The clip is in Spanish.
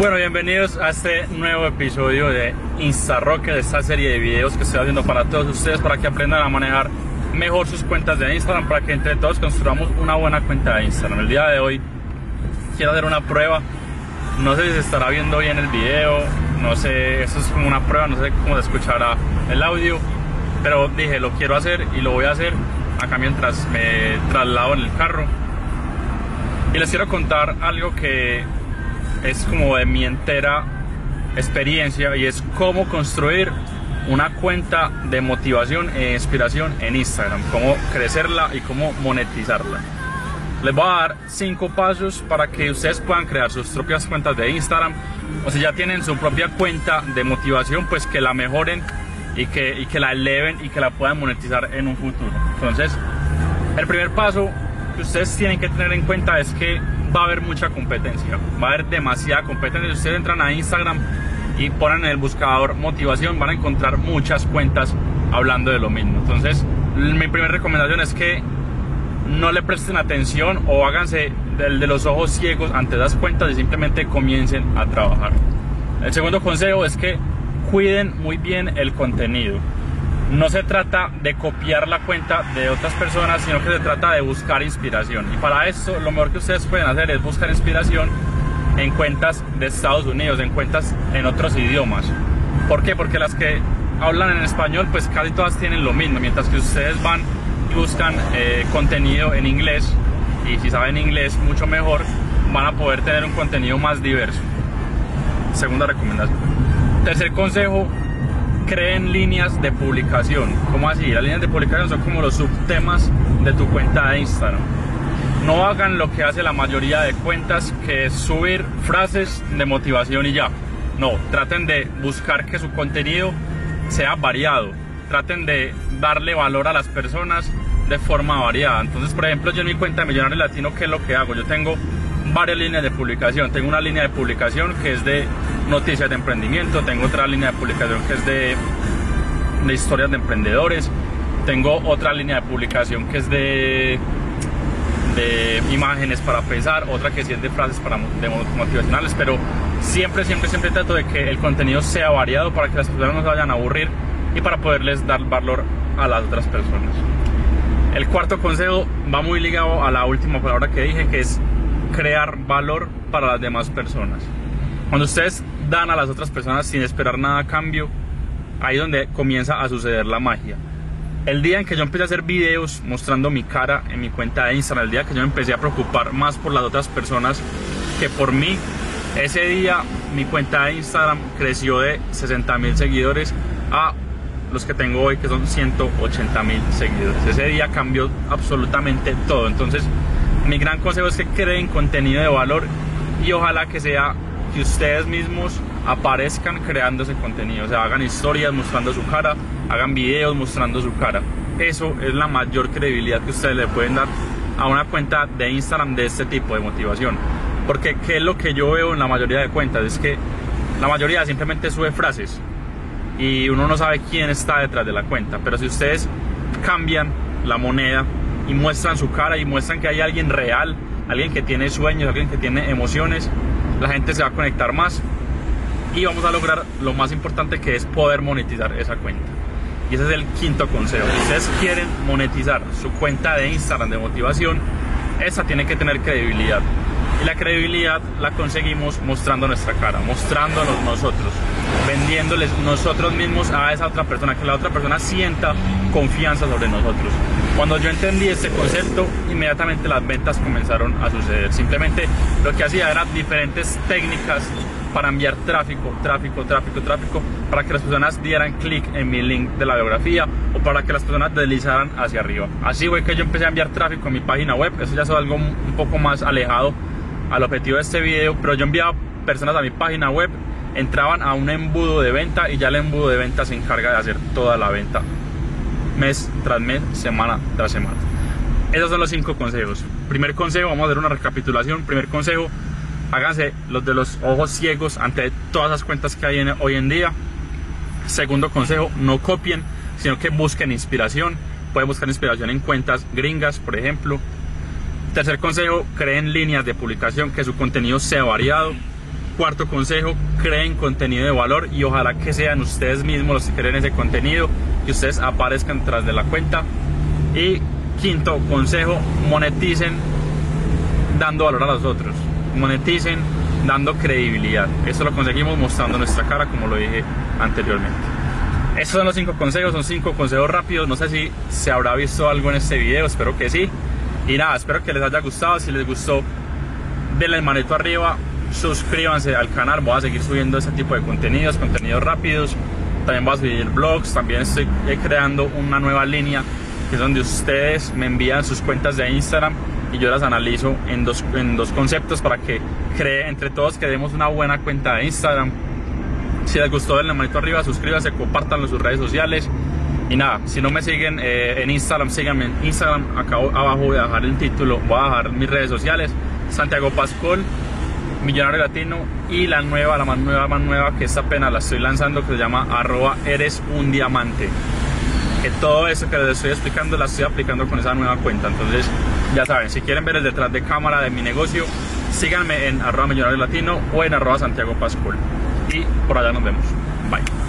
Bueno, bienvenidos a este nuevo episodio de InstaRocket, de esta serie de videos que estoy haciendo para todos ustedes para que aprendan a manejar mejor sus cuentas de Instagram, para que entre todos construyamos una buena cuenta de Instagram. El día de hoy quiero hacer una prueba, no sé si se estará viendo bien el video, no sé, esto es como una prueba, no sé cómo se escuchará el audio, pero dije, lo quiero hacer y lo voy a hacer acá mientras me traslado en el carro. Y les quiero contar algo que es como de mi entera experiencia y es cómo construir una cuenta de motivación e inspiración en Instagram, cómo crecerla y cómo monetizarla. Les voy a dar cinco pasos para que ustedes puedan crear sus propias cuentas de Instagram o si ya tienen su propia cuenta de motivación, pues que la mejoren y que, y que la eleven y que la puedan monetizar en un futuro. Entonces, el primer paso que ustedes tienen que tener en cuenta es que va a haber mucha competencia, va a haber demasiada competencia. Si ustedes entran a Instagram y ponen en el buscador motivación, van a encontrar muchas cuentas hablando de lo mismo. Entonces, mi primera recomendación es que no le presten atención o háganse del de los ojos ciegos ante las cuentas y simplemente comiencen a trabajar. El segundo consejo es que cuiden muy bien el contenido no se trata de copiar la cuenta de otras personas, sino que se trata de buscar inspiración. Y para eso lo mejor que ustedes pueden hacer es buscar inspiración en cuentas de Estados Unidos, en cuentas en otros idiomas. ¿Por qué? Porque las que hablan en español, pues casi todas tienen lo mismo, mientras que ustedes van y buscan eh, contenido en inglés, y si saben inglés mucho mejor, van a poder tener un contenido más diverso. Segunda recomendación. Tercer consejo, creen líneas de publicación. ¿Cómo así? Las líneas de publicación son como los subtemas de tu cuenta de Instagram. No hagan lo que hace la mayoría de cuentas, que es subir frases de motivación y ya. No, traten de buscar que su contenido sea variado. Traten de darle valor a las personas de forma variada. Entonces, por ejemplo, yo en mi cuenta de Millonario Latino, ¿qué es lo que hago? Yo tengo varias líneas de publicación. Tengo una línea de publicación que es de noticias de emprendimiento, tengo otra línea de publicación que es de, de historias de emprendedores, tengo otra línea de publicación que es de, imágenes para pensar, otra que sí es de frases para, de motivacionales, pero siempre, siempre, siempre trato de que el contenido sea variado para que las personas no se vayan a aburrir y para poderles dar valor a las otras personas. El cuarto consejo va muy ligado a la última palabra que dije, que es crear valor para las demás personas. Cuando ustedes dan a las otras personas sin esperar nada a cambio, ahí es donde comienza a suceder la magia. El día en que yo empecé a hacer videos mostrando mi cara en mi cuenta de Instagram, el día que yo empecé a preocupar más por las otras personas que por mí, ese día mi cuenta de Instagram creció de 60 mil seguidores a los que tengo hoy, que son 180 mil seguidores. Ese día cambió absolutamente todo. Entonces, mi gran consejo es que creen contenido de valor y ojalá que sea que ustedes mismos aparezcan creando ese contenido, o sea, hagan historias mostrando su cara, hagan videos mostrando su cara. Eso es la mayor credibilidad que ustedes le pueden dar a una cuenta de Instagram de este tipo de motivación. Porque qué es lo que yo veo en la mayoría de cuentas, es que la mayoría simplemente sube frases y uno no sabe quién está detrás de la cuenta, pero si ustedes cambian la moneda y muestran su cara y muestran que hay alguien real, alguien que tiene sueños, alguien que tiene emociones, la gente se va a conectar más y vamos a lograr lo más importante que es poder monetizar esa cuenta. Y ese es el quinto consejo. Si ustedes quieren monetizar su cuenta de Instagram de motivación, esa tiene que tener credibilidad. Y la credibilidad la conseguimos mostrando nuestra cara, mostrándonos nosotros, vendiéndoles nosotros mismos a esa otra persona, que la otra persona sienta confianza sobre nosotros. Cuando yo entendí este concepto, inmediatamente las ventas comenzaron a suceder. Simplemente lo que hacía eran diferentes técnicas para enviar tráfico, tráfico, tráfico, tráfico, para que las personas dieran clic en mi link de la biografía o para que las personas deslizaran hacia arriba. Así fue que yo empecé a enviar tráfico a mi página web. Eso ya es algo un poco más alejado al objetivo de este video, pero yo enviaba personas a mi página web, entraban a un embudo de venta y ya el embudo de venta se encarga de hacer toda la venta mes tras mes, semana tras semana. Esos son los cinco consejos. Primer consejo, vamos a hacer una recapitulación. Primer consejo, háganse los de los ojos ciegos ante todas las cuentas que hay hoy en día. Segundo consejo, no copien, sino que busquen inspiración. Pueden buscar inspiración en cuentas gringas, por ejemplo. Tercer consejo, creen líneas de publicación, que su contenido sea variado. Cuarto consejo, creen contenido de valor y ojalá que sean ustedes mismos los que creen ese contenido, que ustedes aparezcan tras de la cuenta. Y quinto consejo, moneticen dando valor a los otros. Moneticen dando credibilidad. Eso lo conseguimos mostrando nuestra cara, como lo dije anteriormente. Estos son los cinco consejos, son cinco consejos rápidos. No sé si se habrá visto algo en este video, espero que sí. Y nada, espero que les haya gustado. Si les gustó, denle manito arriba, suscríbanse al canal. Voy a seguir subiendo ese tipo de contenidos, contenidos rápidos. También voy a subir blogs. También estoy creando una nueva línea que es donde ustedes me envían sus cuentas de Instagram y yo las analizo en dos, en dos conceptos para que cree, entre todos creemos una buena cuenta de Instagram. Si les gustó, denle manito arriba, suscríbanse, compartanlo en sus redes sociales. Y nada, si no me siguen eh, en Instagram, síganme en Instagram. Acá abajo voy a dejar el título, voy a dejar mis redes sociales. Santiago Pascual, Millonario Latino y la nueva, la más nueva, más nueva que esta pena la estoy lanzando que se llama arroba eres un diamante que todo eso que les estoy explicando la estoy aplicando con esa nueva cuenta. Entonces, ya saben, si quieren ver el detrás de cámara de mi negocio, síganme en arroba millonario latino o en arroba Santiago Pascual. Y por allá nos vemos. Bye.